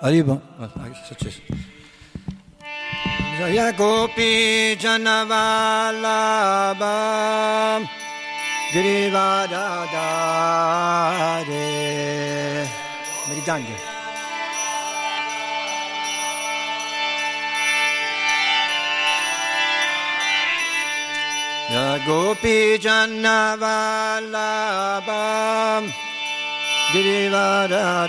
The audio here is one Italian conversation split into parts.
Arrivo? Ah, è successo? Jaya Gopi Janavalabha Girivadadare Meditando. Ya Gopi Janavalabha Girivadadare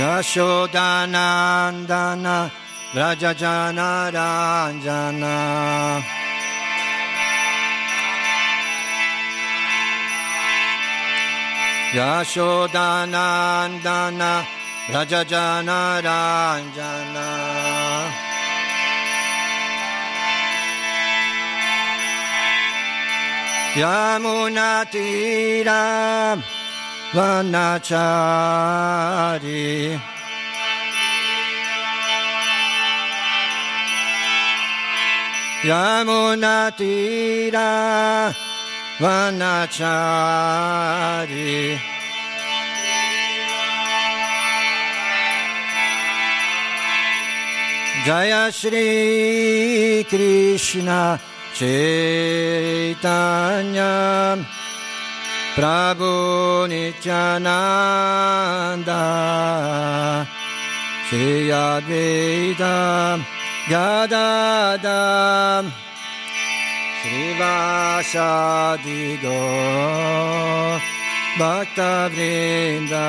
Yashodanandana Vrajajana Ranjana Yashodanandana Vrajajana Ranjana Yamunatira Vanachari. Yamunatira Vanachari Jaya Shri Krishna Chaitanya Prabhu Nityananda Shri Advaita Gadada Srivasadi Go Bhakta Vrinda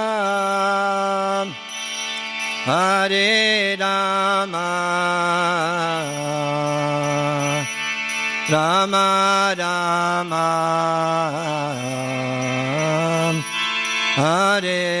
Hare Rama Rama Rama Hare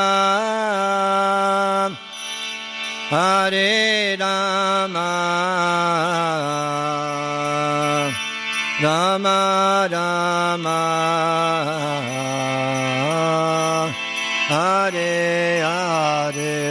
Rama. Hare Hare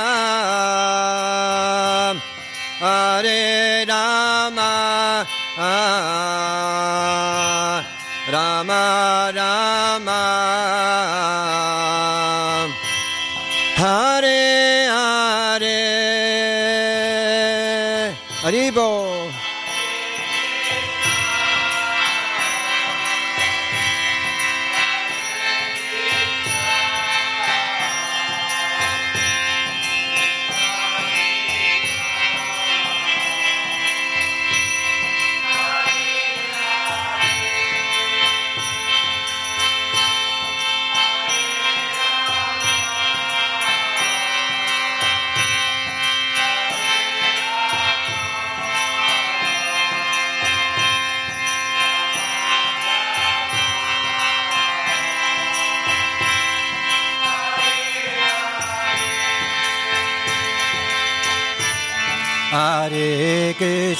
Rama Rama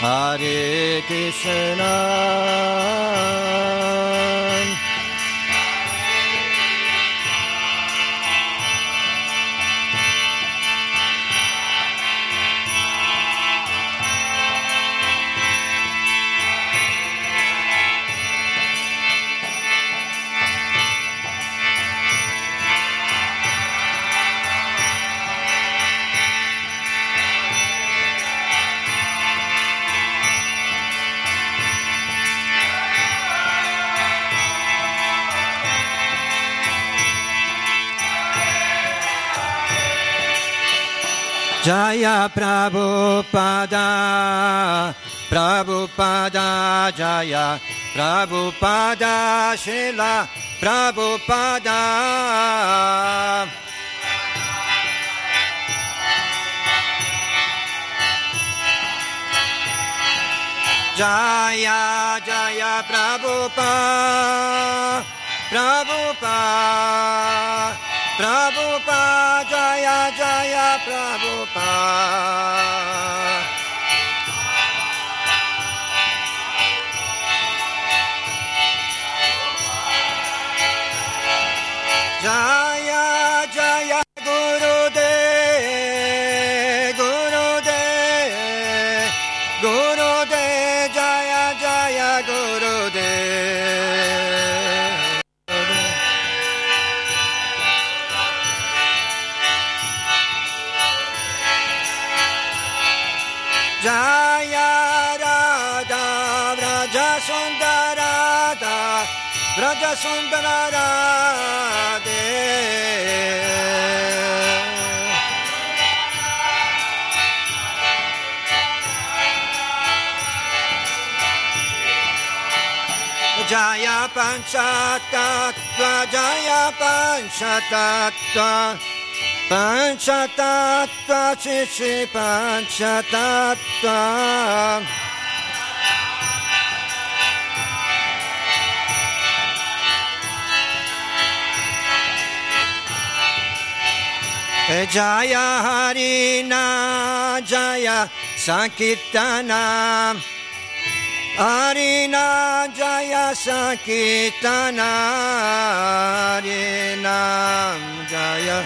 Hare Krishna Jaya Prabhupada, Prabhupada Jaya, Prabhupada Shila, Prabhupada. Jaya Jaya Prabhupada, Prabhupada, Prabhupada Jaya Jaya Prabhupada. Jaya Vraja Sundarada Jaya Panchatattva Jaya Panchatattva Panchatattva Panchatattva ジャヤハリナジャヤサキタナアリナジャヤサキタナアリナジャヤ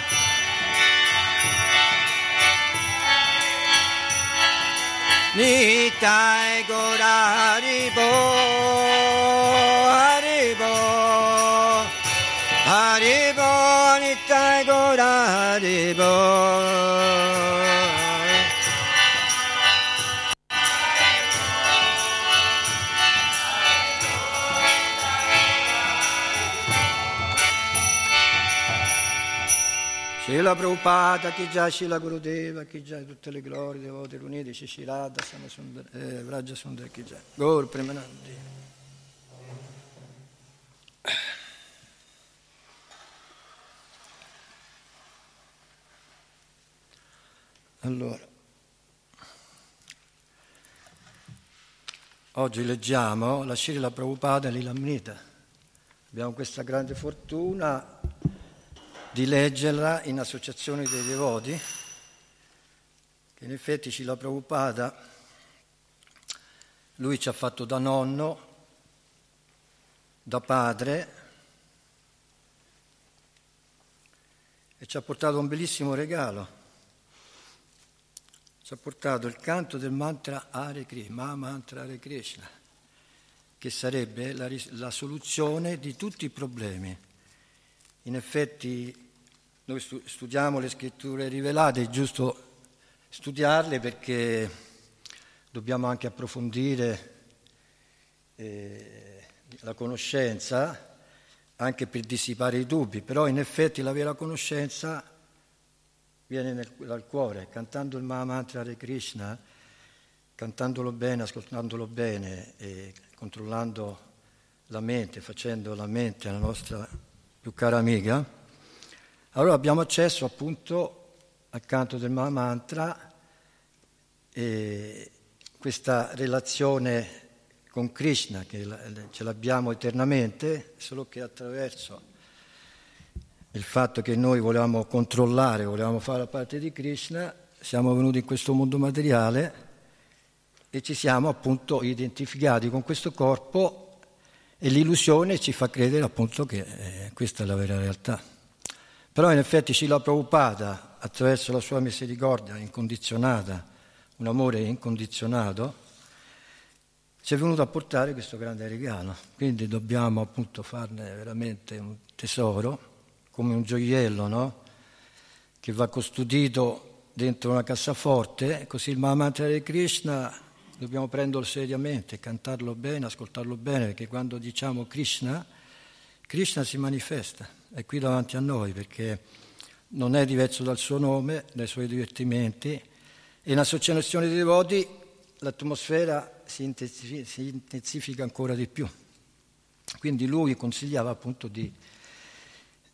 二体ごらハリボハリボ Nitai Gora Haribo Shila Prabhupada, chi già Shila Gurudeva, chi già tutte le glorie, devoti riuniti, Shishirada, Samasundar, eh, Vraja Sundar, chi già. Gaur Premanandi. Allora, oggi leggiamo la Srila Prabhupada e l'Ilamnita. Abbiamo questa grande fortuna di leggerla in associazione dei devoti, che in effetti Srila Prabhupada, lui ci ha fatto da nonno, da padre, e ci ha portato un bellissimo regalo ci ha portato il canto del mantra Hare Krishna, Ma mantra Hare Krishna, che sarebbe la, la, soluzione di tutti i problemi. In effetti noi studiamo le scritture rivelate, è giusto studiarle perché dobbiamo anche approfondire eh, la conoscenza, anche per dissipare i dubbi, però in effetti la vera conoscenza viene nel, dal cuore, cantando il Mahamantra Hare Krishna, cantandolo bene, ascoltandolo bene e controllando la mente, facendo la mente la nostra più cara amica, allora abbiamo accesso appunto al canto del Mahamantra e questa relazione con Krishna che ce l'abbiamo eternamente, solo che attraverso il fatto che noi volevamo controllare, volevamo fare la parte di Krishna, siamo venuti in questo mondo materiale e ci siamo appunto identificati con questo corpo e l'illusione ci fa credere appunto che eh, questa è la vera realtà. Però in effetti Srila Prabhupada, attraverso la sua misericordia incondizionata, un amore incondizionato, ci è venuto a portare questo grande regalo. Quindi dobbiamo appunto farne veramente un tesoro come un gioiello, no? Che va custodito dentro una cassaforte, così il Mahamantra Krishna dobbiamo prenderlo seriamente, cantarlo bene, ascoltarlo bene, perché quando diciamo Krishna, Krishna si manifesta, è qui davanti a noi, perché non è diverso dal suo nome, dai suoi divertimenti, e in associazione dei devoti l'atmosfera si intensifica, si intensifica ancora di più. Quindi lui consigliava appunto di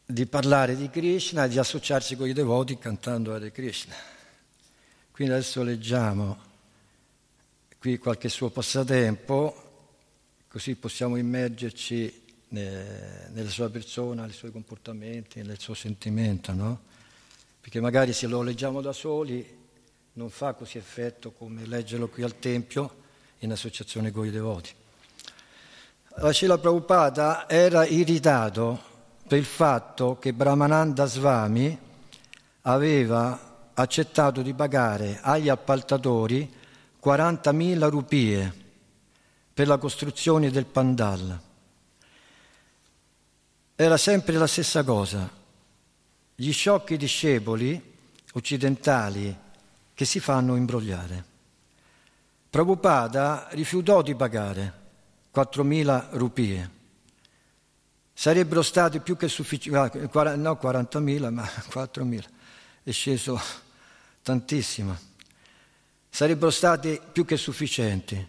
di parlare di Krishna e di associarsi con i devoti cantando Hare Krishna. Quindi adesso leggiamo qui qualche suo passatempo, così possiamo immergerci nella sua persona, nei suoi comportamenti, nel suo sentimento, no? Perché magari se lo leggiamo da soli non fa così effetto come leggerlo qui al Tempio in associazione con i devoti. La Srila Prabhupada era irritato per il fatto che Brahmananda Swami aveva accettato di pagare agli appaltatori 40.000 rupie per la costruzione del pandal. Era sempre la stessa cosa. Gli sciocchi discepoli occidentali che si fanno imbrogliare. Prabhupada rifiutò di pagare 4.000 rupie. Sarebbero stati più che sufficienti, ah, no 40.000, ma 4.000. È sceso tantissimo. Sarebbero stati più che sufficienti.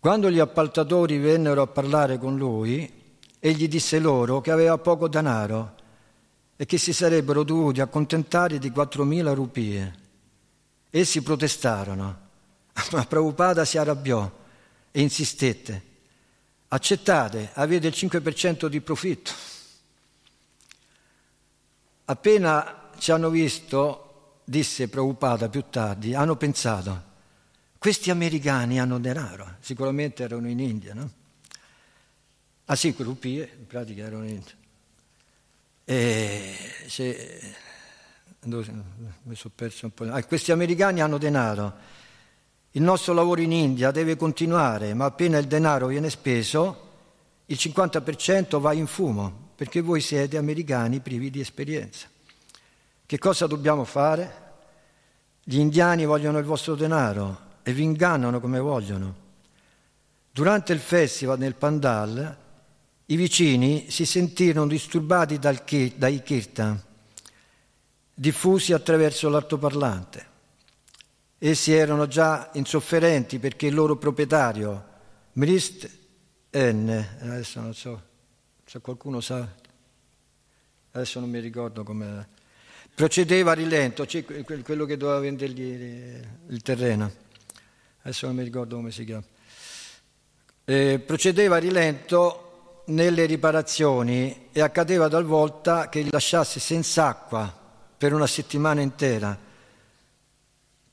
Quando gli appaltatori vennero a parlare con lui, egli disse loro che aveva poco denaro e che si sarebbero dovuti accontentare di 4.000 rupie. Essi protestarono, ma Prabhupada si arrabbiò e insistette. Accettate, avete il 5% di profitto. Appena ci hanno visto, disse Prabhupada più tardi, hanno pensato, questi americani hanno denaro, sicuramente erano in India, no? Ah sì, rupie, in pratica erano in India. E se, mi sono perso un po'. Ah, questi americani hanno denaro. Il nostro lavoro in India deve continuare, ma appena il denaro viene speso, il 50% va in fumo, perché voi siete americani privi di esperienza. Che cosa dobbiamo fare? Gli indiani vogliono il vostro denaro e vi ingannano come vogliono. Durante il festival nel Pandal, i vicini si sentirono disturbati dal, dai kirtan, diffusi attraverso l'altoparlante. Essi erano già insofferenti perché il loro proprietario, Mrist N, adesso non so se qualcuno sa, adesso non mi ricordo come, procedeva a rilento, quello che doveva vendergli il terreno, adesso non mi ricordo come si chiama, eh, procedeva a rilento nelle riparazioni e accadeva talvolta che li lasciasse senza acqua per una settimana intera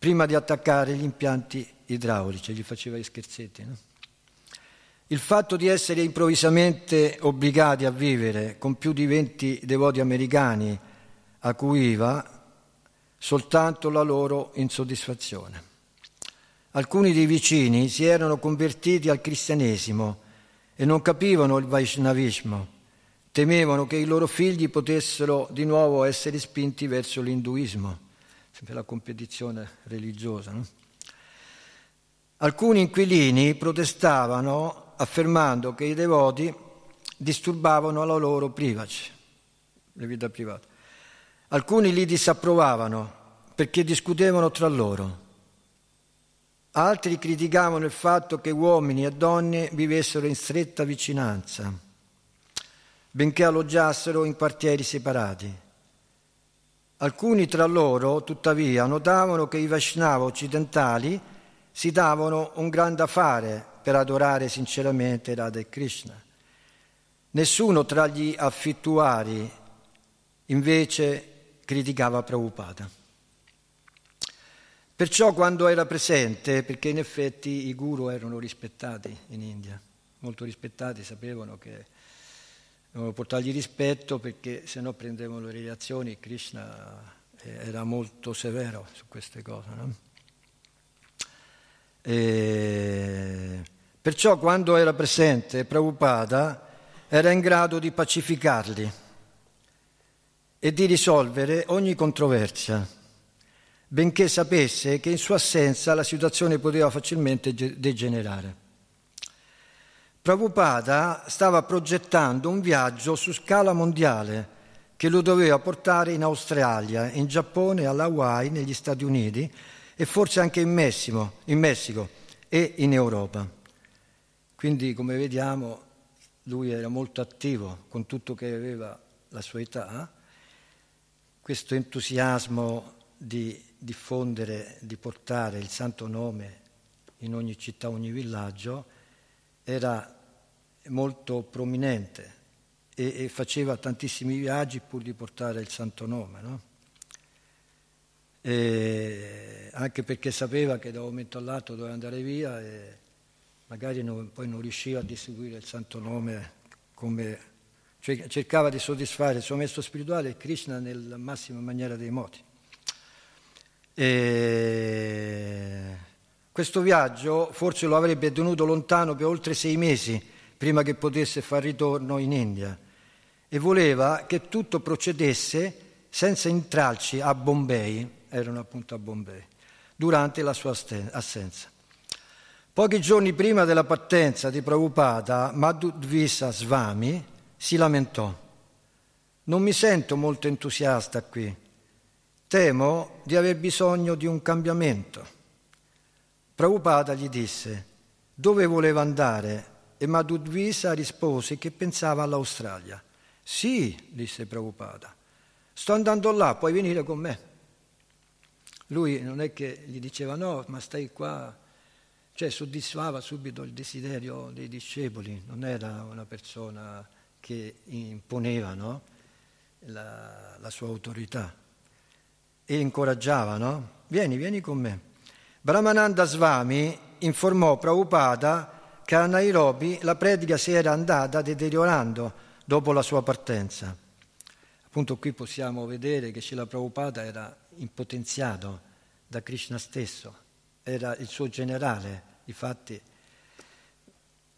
prima di attaccare gli impianti idraulici, gli faceva gli scherzetti. No? Il fatto di essere improvvisamente obbligati a vivere con più di 20 devoti americani acuiva soltanto la loro insoddisfazione. Alcuni dei vicini si erano convertiti al cristianesimo e non capivano il Vaishnavismo, temevano che i loro figli potessero di nuovo essere spinti verso l'induismo, sempre la competizione religiosa. No? Alcuni inquilini protestavano affermando che i devoti disturbavano la loro privacy, la vita privata. Alcuni li disapprovavano perché discutevano tra loro. Altri criticavano il fatto che uomini e donne vivessero in stretta vicinanza, benché alloggiassero in quartieri separati. Alcuni tra loro, tuttavia, notavano che i Vaishnava occidentali si davano un gran da fare per adorare sinceramente Radha e Krishna. Nessuno tra gli affittuari invece criticava Prabhupada. Perciò quando era presente, perché in effetti i guru erano rispettati in India, molto rispettati, sapevano che dovevano portargli rispetto perché se no prendevano le reazioni, Krishna era molto severo su queste cose. No? perciò quando era presente Prabhupada era in grado di pacificarli e di risolvere ogni controversia benché sapesse che in sua assenza la situazione poteva facilmente degenerare. Prabhupada stava progettando un viaggio su scala mondiale che lo doveva portare in Australia, in Giappone, alla Hawaii, negli Stati Uniti e forse anche in Messico, in Messico e in Europa. Quindi, come vediamo, lui era molto attivo con tutto che aveva la sua età. Questo entusiasmo di diffondere, di portare il santo nome in ogni città, ogni villaggio, era molto prominente e, e faceva tantissimi viaggi pur di portare il santo nome. No? anche perché sapeva che da un momento all'altro doveva andare via e magari non, poi non riusciva a distribuire il santo nome come cioè cercava di soddisfare il suo maestro spirituale Krishna nella massima maniera dei modi. E questo viaggio forse lo avrebbe tenuto lontano per oltre sei mesi prima che potesse far ritorno in India e voleva che tutto procedesse senza intralci a Bombay, erano appunto a Bombay, durante la sua assenza. Pochi giorni prima della partenza di Prabhupada, Madhudvisa Swami si lamentò. Non mi sento molto entusiasta qui. Temo di aver bisogno di un cambiamento. Prabhupada gli disse dove voleva andare e Madhudvisa rispose che pensava all'Australia. Sì, disse Prabhupada, sto andando là, puoi venire con me. Lui non è che gli diceva no, ma stai qua, cioè soddisfava subito il desiderio dei discepoli, non era una persona che imponeva no? la, la, sua autorità e incoraggiava, no? Vieni, vieni con me. Brahmananda Swami informò Prabhupada che a Nairobi la predica si era andata deteriorando dopo la sua partenza. Appunto qui possiamo vedere che Srila Prabhupada era impotenziato da Krishna stesso, era il suo generale, Infatti,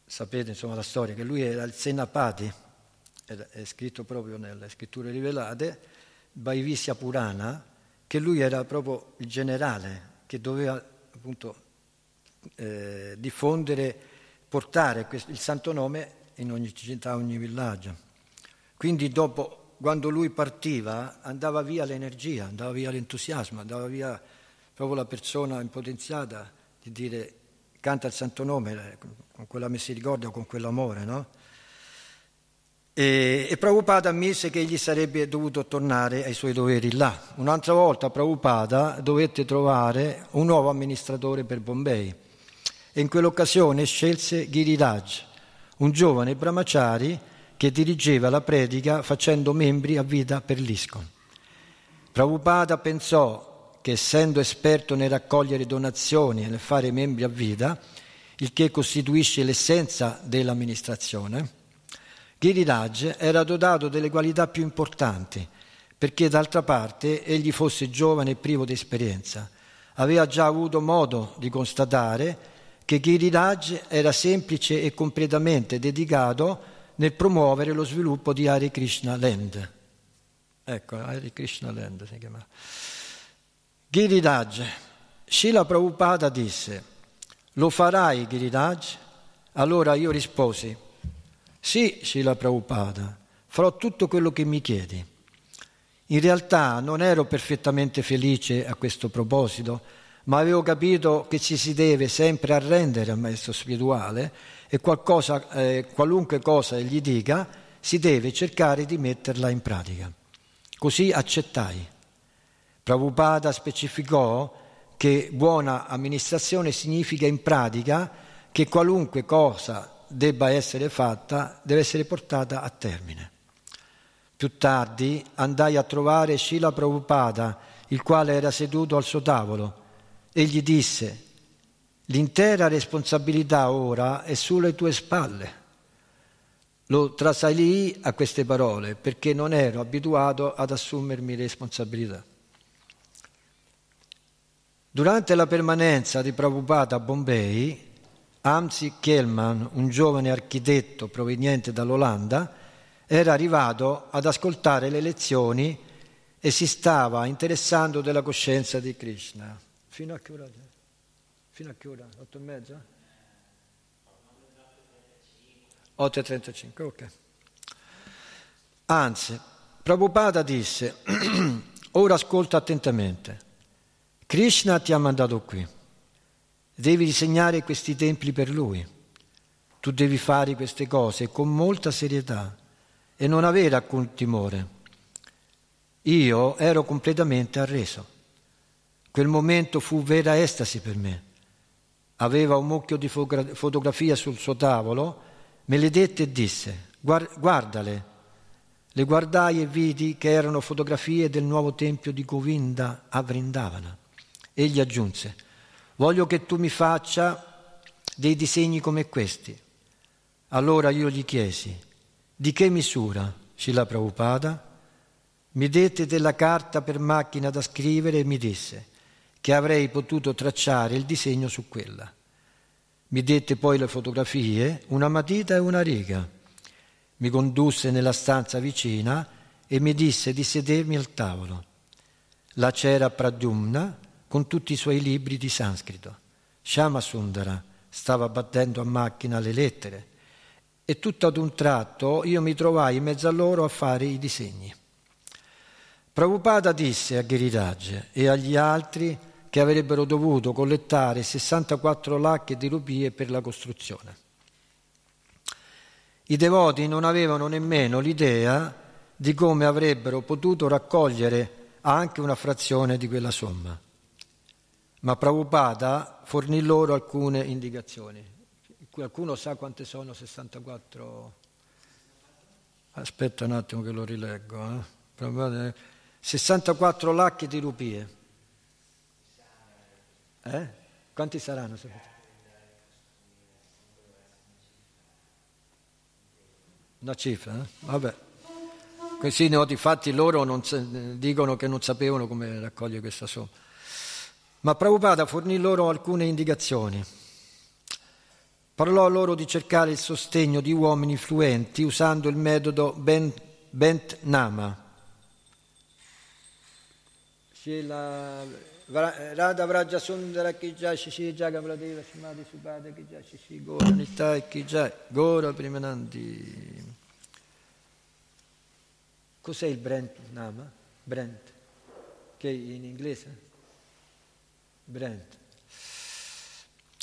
sapete insomma la storia, che lui era il Senapati, è scritto proprio nelle scritture rivelate, Bhaivisya Purana, che lui era proprio il generale che doveva appunto eh, diffondere, portare il santo nome in ogni città, in ogni villaggio. Quindi dopo, quando lui partiva, andava via l'energia, andava via l'entusiasmo, andava via proprio la persona impotenziata di dire canta il santo nome con quella misericordia, con quell'amore, no? E, e Prabhupada ammise che egli sarebbe dovuto tornare ai suoi doveri là. Un'altra volta Prabhupada dovette trovare un nuovo amministratore per Bombay e in quell'occasione scelse Giriraj, un giovane brahmachari che dirigeva la predica facendo membri a vita per l'ISCON. Prabhupada pensò che essendo esperto nel raccogliere donazioni e nel fare membri a vita, il che costituisce l'essenza dell'amministrazione, Giriraj era dotato delle qualità più importanti, perché d'altra parte egli fosse giovane e privo di esperienza. Aveva già avuto modo di constatare che Giriraj era semplice e completamente dedicato nel promuovere lo sviluppo di Hare Krishna Land. Ecco, Hare Krishna Land si chiamava. Giriraj, Srila Prabhupada disse, lo farai Giriraj? Allora io risposi, sì Srila Prabhupada, farò tutto quello che mi chiedi. In realtà non ero perfettamente felice a questo proposito, ma avevo capito che ci si deve sempre arrendere al maestro spirituale e eh, qualunque cosa egli dica si deve cercare di metterla in pratica. Così accettai. Prabhupada specificò che buona amministrazione significa in pratica che qualunque cosa debba essere fatta deve essere portata a termine. Più tardi andai a trovare Srila Prabhupada, il quale era seduto al suo tavolo, e gli disse, l'intera responsabilità ora è sulle tue spalle. Lo trasalii a queste parole perché non ero abituato ad assumermi responsabilità. Durante la permanenza di Prabhupada a Bombay, Amsi Kelman, un giovane architetto proveniente dall'Olanda, era arrivato ad ascoltare le lezioni e si stava interessando della coscienza di Krishna. Fino a che ora? Fino a che ora? Otto e mezza? 8.35, ok. Anzi, Prabhupada disse, ora ascolta attentamente. Krishna ti ha mandato qui. Devi disegnare questi templi per lui. Tu devi fare queste cose con molta serietà e non avere alcun timore. Io ero completamente arreso. Quel momento fu vera estasi per me. Aveva un mucchio di fotografie sul suo tavolo, me le dette e disse, guardale. Le guardai e vidi che erano fotografie del nuovo tempio di Govinda a Vrindavana. Egli aggiunse, voglio che tu mi faccia dei disegni come questi. Allora io gli chiesi, Di che misura? Srila Prabhupada mi dette della carta per macchina da scrivere e mi disse che avrei potuto tracciare il disegno su quella. Mi dette poi le fotografie, una matita e una riga. Mi condusse nella stanza vicina e mi disse di sedermi al tavolo. Là c'era Pradyumna con tutti i suoi libri di sanscrito. Shama Sundara stava battendo a macchina le lettere e tutto ad un tratto io mi trovai in mezzo a loro a fare i disegni. Prabhupada disse a Giriraj e agli altri che avrebbero dovuto collettare 64 lacche di rupie per la costruzione. I devoti non avevano nemmeno l'idea di come avrebbero potuto raccogliere anche una frazione di quella somma. Ma Prabhupada fornì loro alcune indicazioni. Qualcuno sa quante sono 64? Aspetta un attimo che lo rileggo. Eh? 64 lacchi di rupie. Eh? Quanti saranno? Una cifra, eh? Vabbè. Questi noti fatti loro non, dicono che non sapevano come raccogliere questa somma. Ma Prabhupada fornì loro alcune indicazioni. Parlò loro di cercare il sostegno di uomini influenti usando il metodo Bent, Bent Nama. Radha Vraja Sundara Kijai Shishi Jagavradeva Shimadi Subhada Kijai Shishi Gora Nitai Kijai Gora Primanandi. Cos'è il Brent Nama? Brent, che in inglese? Brent.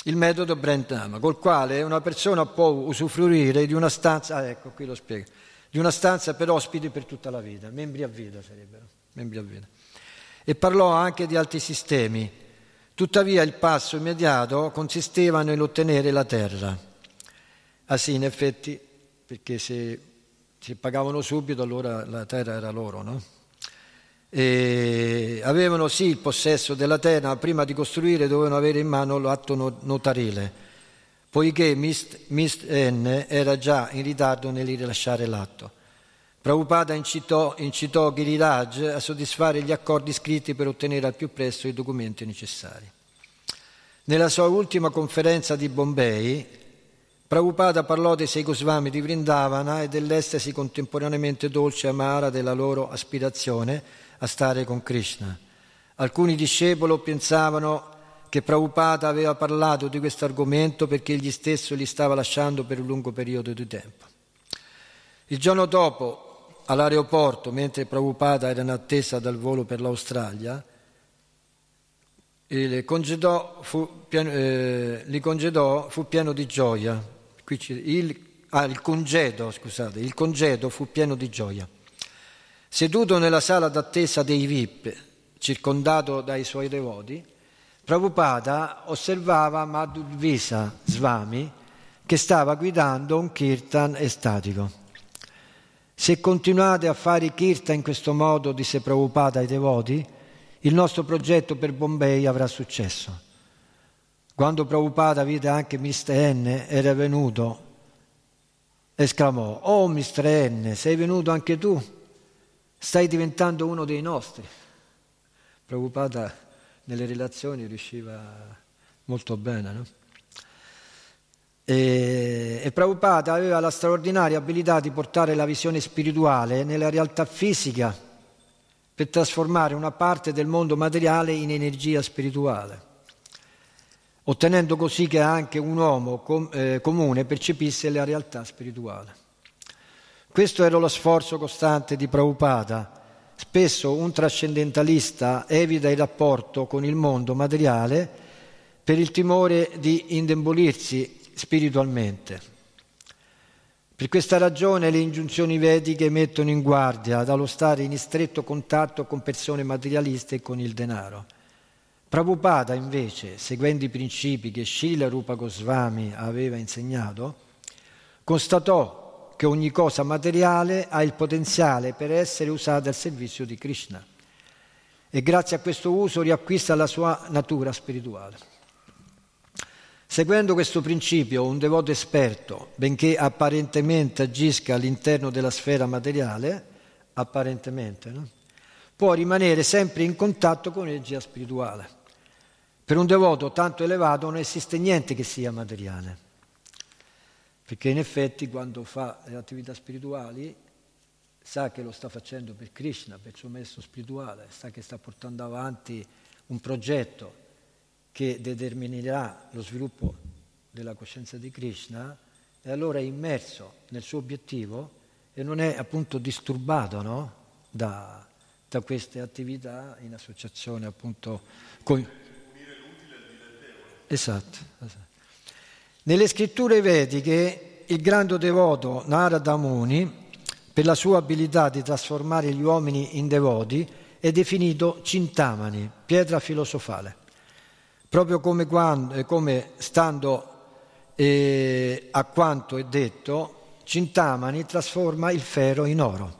Il metodo Brent Nama, col quale una persona può usufruire di una stanza, ah ecco qui lo spiego, di una stanza per ospiti per tutta la vita, membri a vita sarebbero, membri a vita. E parlò anche di altri sistemi, tuttavia il passo immediato consisteva nell'ottenere la terra. Ah sì, in effetti, perché se se pagavano subito allora la terra era loro, no? E avevano sì il possesso della terra, ma prima di costruire dovevano avere in mano l'atto notarile, poiché Mist, Mist N era già in ritardo nel rilasciare l'atto. Prabhupada incitò, incitò Giriraj a soddisfare gli accordi scritti per ottenere al più presto i documenti necessari. Nella sua ultima conferenza di Bombay, Prabhupada parlò dei sei Goswami di Vrindavana e dell'estasi contemporaneamente dolce e amara della loro aspirazione a stare con Krishna. Alcuni discepoli pensavano che Prabhupada aveva parlato di questo argomento perché egli stesso li stava lasciando per un lungo periodo di tempo. Il giorno dopo, all'aeroporto, mentre Prabhupada era in attesa dal volo per l'Australia, congedò fu, eh, li congedò fu pieno di gioia il, ah, il congedo, scusate, il congedo fu pieno di gioia. Seduto nella sala d'attesa dei VIP, circondato dai suoi devoti, Prabhupada osservava Madhuvisa Svami che stava guidando un kirtan estatico. Se continuate a fare kirtan in questo modo, disse Prabhupada ai devoti, il nostro progetto per Bombay avrà successo. Quando Prabhupada vide anche Mr. N, era venuto, esclamò, oh Mr. N, sei venuto anche tu? Stai diventando uno dei nostri. Prabhupada nelle relazioni riusciva molto bene, no? E, e Prabhupada aveva la straordinaria abilità di portare la visione spirituale nella realtà fisica per trasformare una parte del mondo materiale in energia spirituale ottenendo così che anche un uomo com- eh, comune percepisse la realtà spirituale. Questo era lo sforzo costante di Prabhupada. Spesso un trascendentalista evita il rapporto con il mondo materiale per il timore di indebolirsi spiritualmente. Per questa ragione le ingiunzioni vediche mettono in guardia dallo stare in stretto contatto con persone materialiste e con il denaro. Prabhupada invece, seguendo i principi che Srila Rupa Goswami aveva insegnato, constatò che ogni cosa materiale ha il potenziale per essere usata al servizio di Krishna e grazie a questo uso riacquista la sua natura spirituale. Seguendo questo principio, un devoto esperto, benché apparentemente agisca all'interno della sfera materiale, apparentemente, no? può rimanere sempre in contatto con l'energia spirituale. Per un devoto tanto elevato non esiste niente che sia materiale, perché in effetti quando fa le attività spirituali sa che lo sta facendo per Krishna, per il suo maestro spirituale, sa che sta portando avanti un progetto che determinerà lo sviluppo della coscienza di Krishna e allora è immerso nel suo obiettivo e non è appunto disturbato no? da, da, queste attività in associazione appunto con... Esatto, esatto. Nelle scritture vediche il grande devoto Narada Muni, per la sua abilità di trasformare gli uomini in devoti, è definito Cintamani, pietra filosofale proprio come, quando, eh, come stando eh, a quanto è detto, Cintamani trasforma il ferro in oro.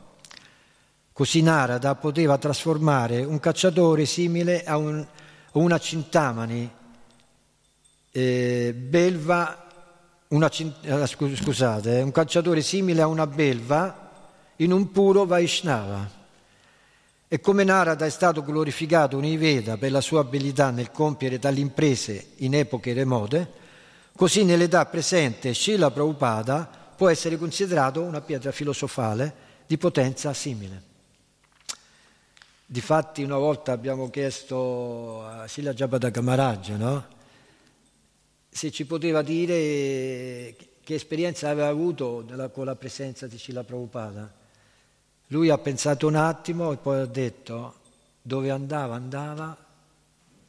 Così Narada poteva trasformare un cacciatore simile a un, una Cintamani, eh, belva, una, eh, scusate, un cacciatore simile a una belva in un puro Vaishnava. E come Narada è stato glorificato nei Veda per la sua abilità nel compiere tali imprese in epoche remote, così nell'età presente Srila Prabhupada può essere considerato una pietra filosofale di potenza simile. Difatti una volta abbiamo chiesto a Srila Jabadaka Maharaj no? Se ci poteva dire che esperienza aveva avuto con la presenza di Srila Prabhupada. Lui ha pensato un attimo e poi ha detto dove andava, andava,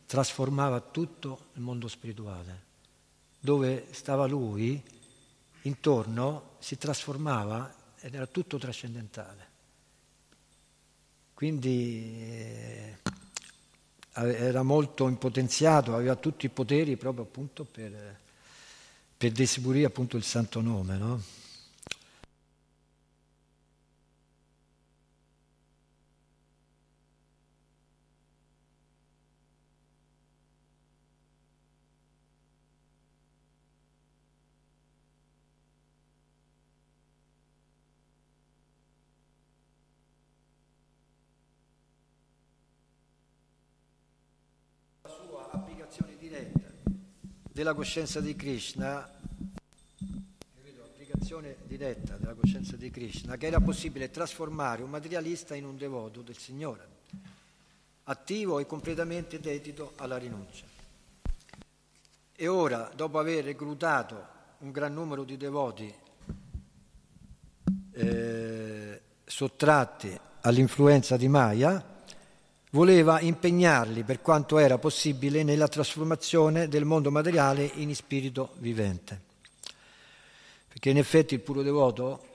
trasformava tutto il mondo spirituale. Dove stava lui, intorno, si trasformava ed era tutto trascendentale. Quindi eh, era molto impotenziato, aveva tutti i poteri proprio appunto per, per distribuire appunto il santo nome. No? Della coscienza di Krishna, applicazione diretta della coscienza di Krishna, che era possibile trasformare un materialista in un devoto del Signore, attivo e completamente dedito alla rinuncia. E ora, dopo aver reclutato un gran numero di devoti eh, sottratti all'influenza di Maya, voleva impegnarli per quanto era possibile nella trasformazione del mondo materiale in spirito vivente. Perché in effetti il puro devoto,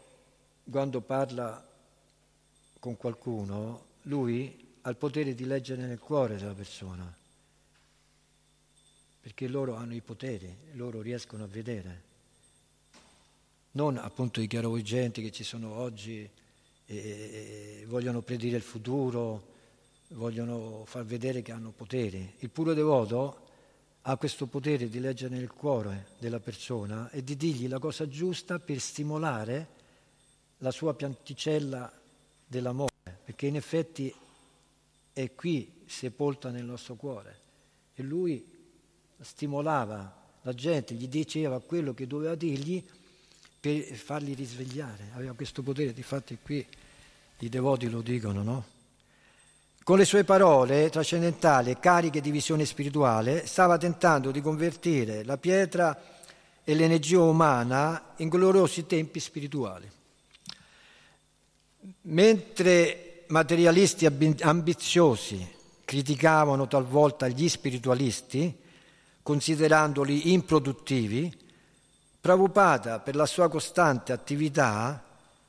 quando parla con qualcuno, lui ha il potere di leggere nel cuore della persona, perché loro hanno i poteri, loro riescono a vedere. Non appunto i chiaroveggenti che ci sono oggi e, vogliono predire il futuro, vogliono far vedere che hanno potere. Il puro devoto ha questo potere di leggere nel cuore della persona e di dirgli la cosa giusta per stimolare la sua pianticella dell'amore, perché in effetti è qui sepolta nel nostro cuore. E lui stimolava la gente, gli diceva quello che doveva dirgli per farli risvegliare. Aveva questo potere, difatti qui i devoti lo dicono, no? Con le sue parole trascendentali cariche di visione spirituale stava tentando di convertire la pietra e l'energia umana in gloriosi tempi spirituali. Mentre materialisti ambiziosi criticavano talvolta gli spiritualisti, considerandoli improduttivi, Prabhupada, per la sua costante attività,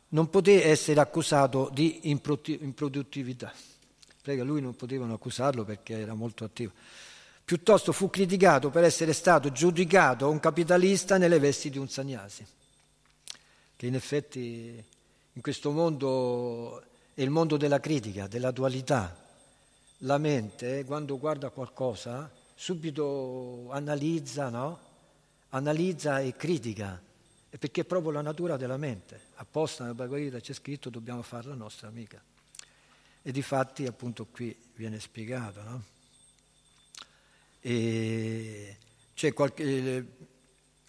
non poté essere accusato di improduttività prega lui non potevano accusarlo perché era molto attivo. Piuttosto fu criticato per essere stato giudicato un capitalista nelle vesti di un sagnasi, che in effetti in questo mondo è il mondo della critica, della dualità. La mente, quando guarda qualcosa, subito analizza, no? analizza e critica, perché è proprio la natura della mente. Apposta nella Bhagavad Gita c'è scritto dobbiamo fare la nostra amica. E di fatti appunto qui viene spiegato, no? E cioè qualche,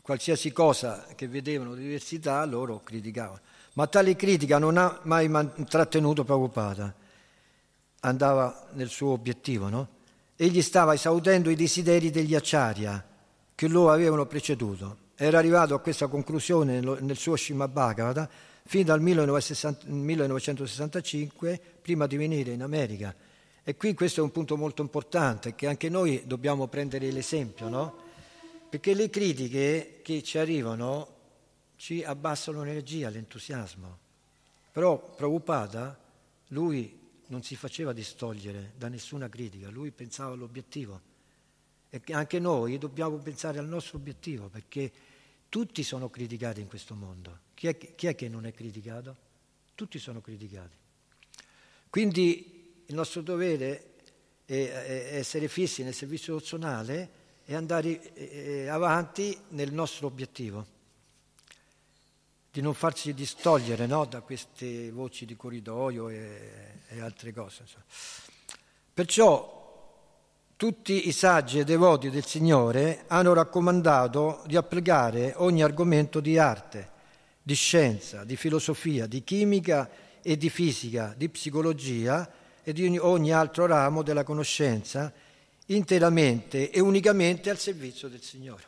qualsiasi cosa che vedevano di diversità loro criticavano. Ma tale critica non ha mai trattenuto Prabhupada, andava nel suo obiettivo, no? Egli stava esaudendo i desideri degli acciaria che lo avevano preceduto. Era arrivato a questa conclusione nel suo Srimad Bhagavata fin dal 1965, prima di venire in America. E qui questo è un punto molto importante, che anche noi dobbiamo prendere l'esempio, no? Perché le critiche che ci arrivano ci abbassano l'energia, l'entusiasmo. Però Prabhupada, lui non si faceva distogliere da nessuna critica, lui pensava all'obiettivo. E anche noi dobbiamo pensare al nostro obiettivo, perché tutti sono criticati in questo mondo. Chi è, chi è che non è criticato? Tutti sono criticati. Quindi il nostro dovere è, essere fissi nel servizio nazionale e andare avanti nel nostro obiettivo di non farsi distogliere no, da queste voci di corridoio e, e altre cose. Insomma. Perciò tutti i saggi e devoti del Signore hanno raccomandato di applicare ogni argomento di arte, di scienza, di filosofia, di chimica e di fisica, di psicologia e di ogni altro ramo della conoscenza interamente e unicamente al servizio del Signore.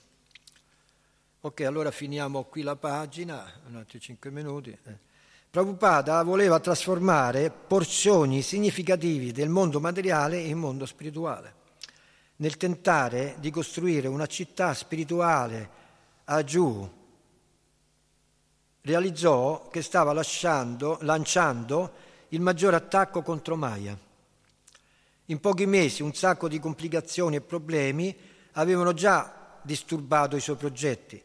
Ok, allora finiamo qui la pagina, un altri cinque minuti. Eh. Prabhupada voleva trasformare porzioni significativi del mondo materiale in mondo spirituale, nel tentare di costruire una città spirituale a giù. Realizzò che stava lasciando, lanciando il maggiore attacco contro Maya. In pochi mesi un sacco di complicazioni e problemi avevano già disturbato i suoi progetti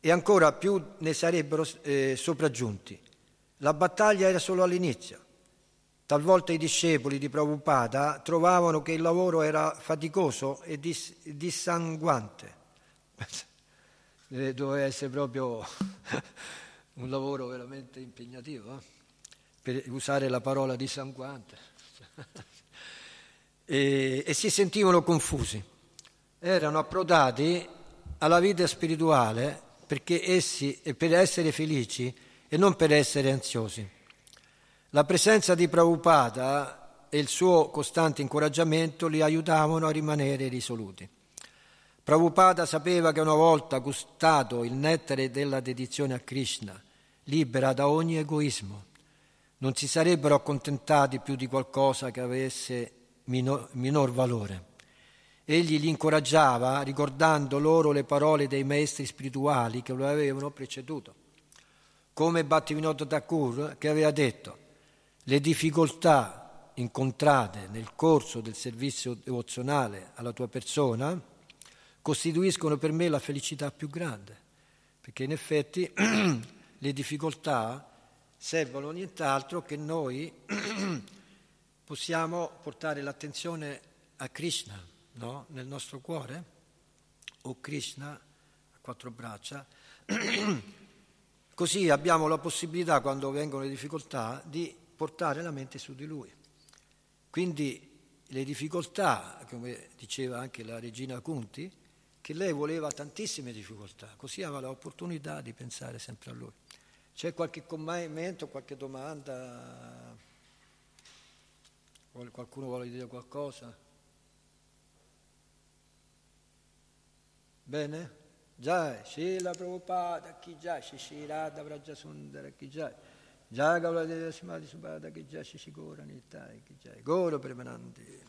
e ancora più ne sarebbero eh, sopraggiunti. La battaglia era solo all'inizio. Talvolta i discepoli di Prabhupada trovavano che il lavoro era faticoso e dis- dissanguante. Doveva essere proprio un lavoro veramente impegnativo, eh? per usare la parola dissanguante. e, e si sentivano confusi. Erano approdati alla vita spirituale perché essi, per essere felici e non per essere ansiosi. La presenza di Prabhupada e il suo costante incoraggiamento li aiutavano a rimanere risoluti. Prabhupada sapeva che una volta gustato il nettare della dedizione a Krishna, libera da ogni egoismo, non si sarebbero accontentati più di qualcosa che avesse minor, minor valore. Egli li incoraggiava ricordando loro le parole dei maestri spirituali che lo avevano preceduto, come Bhattivinoda Thakur che aveva detto le difficoltà incontrate nel corso del servizio devozionale alla tua persona costituiscono per me la felicità più grande, perché in effetti le difficoltà servono nient'altro che noi possiamo portare l'attenzione a Krishna no? nel nostro cuore, o Krishna a quattro braccia, così abbiamo la possibilità, quando vengono le difficoltà, di portare la mente su di lui. Quindi le difficoltà, come diceva anche la regina Kunti, che lei voleva tantissime difficoltà, così aveva l'opportunità di pensare sempre a lui. C'è qualche commento, qualche domanda? Qualcuno vuole dire qualcosa? Bene? Jai, Srila Prabhupada ki jai, Shri Radha Vraja Sundara ki jai, Jai Gaula Deva Simadi Subhada ki jai, Shri Gora Nitai ki jai, Gora Premanandi.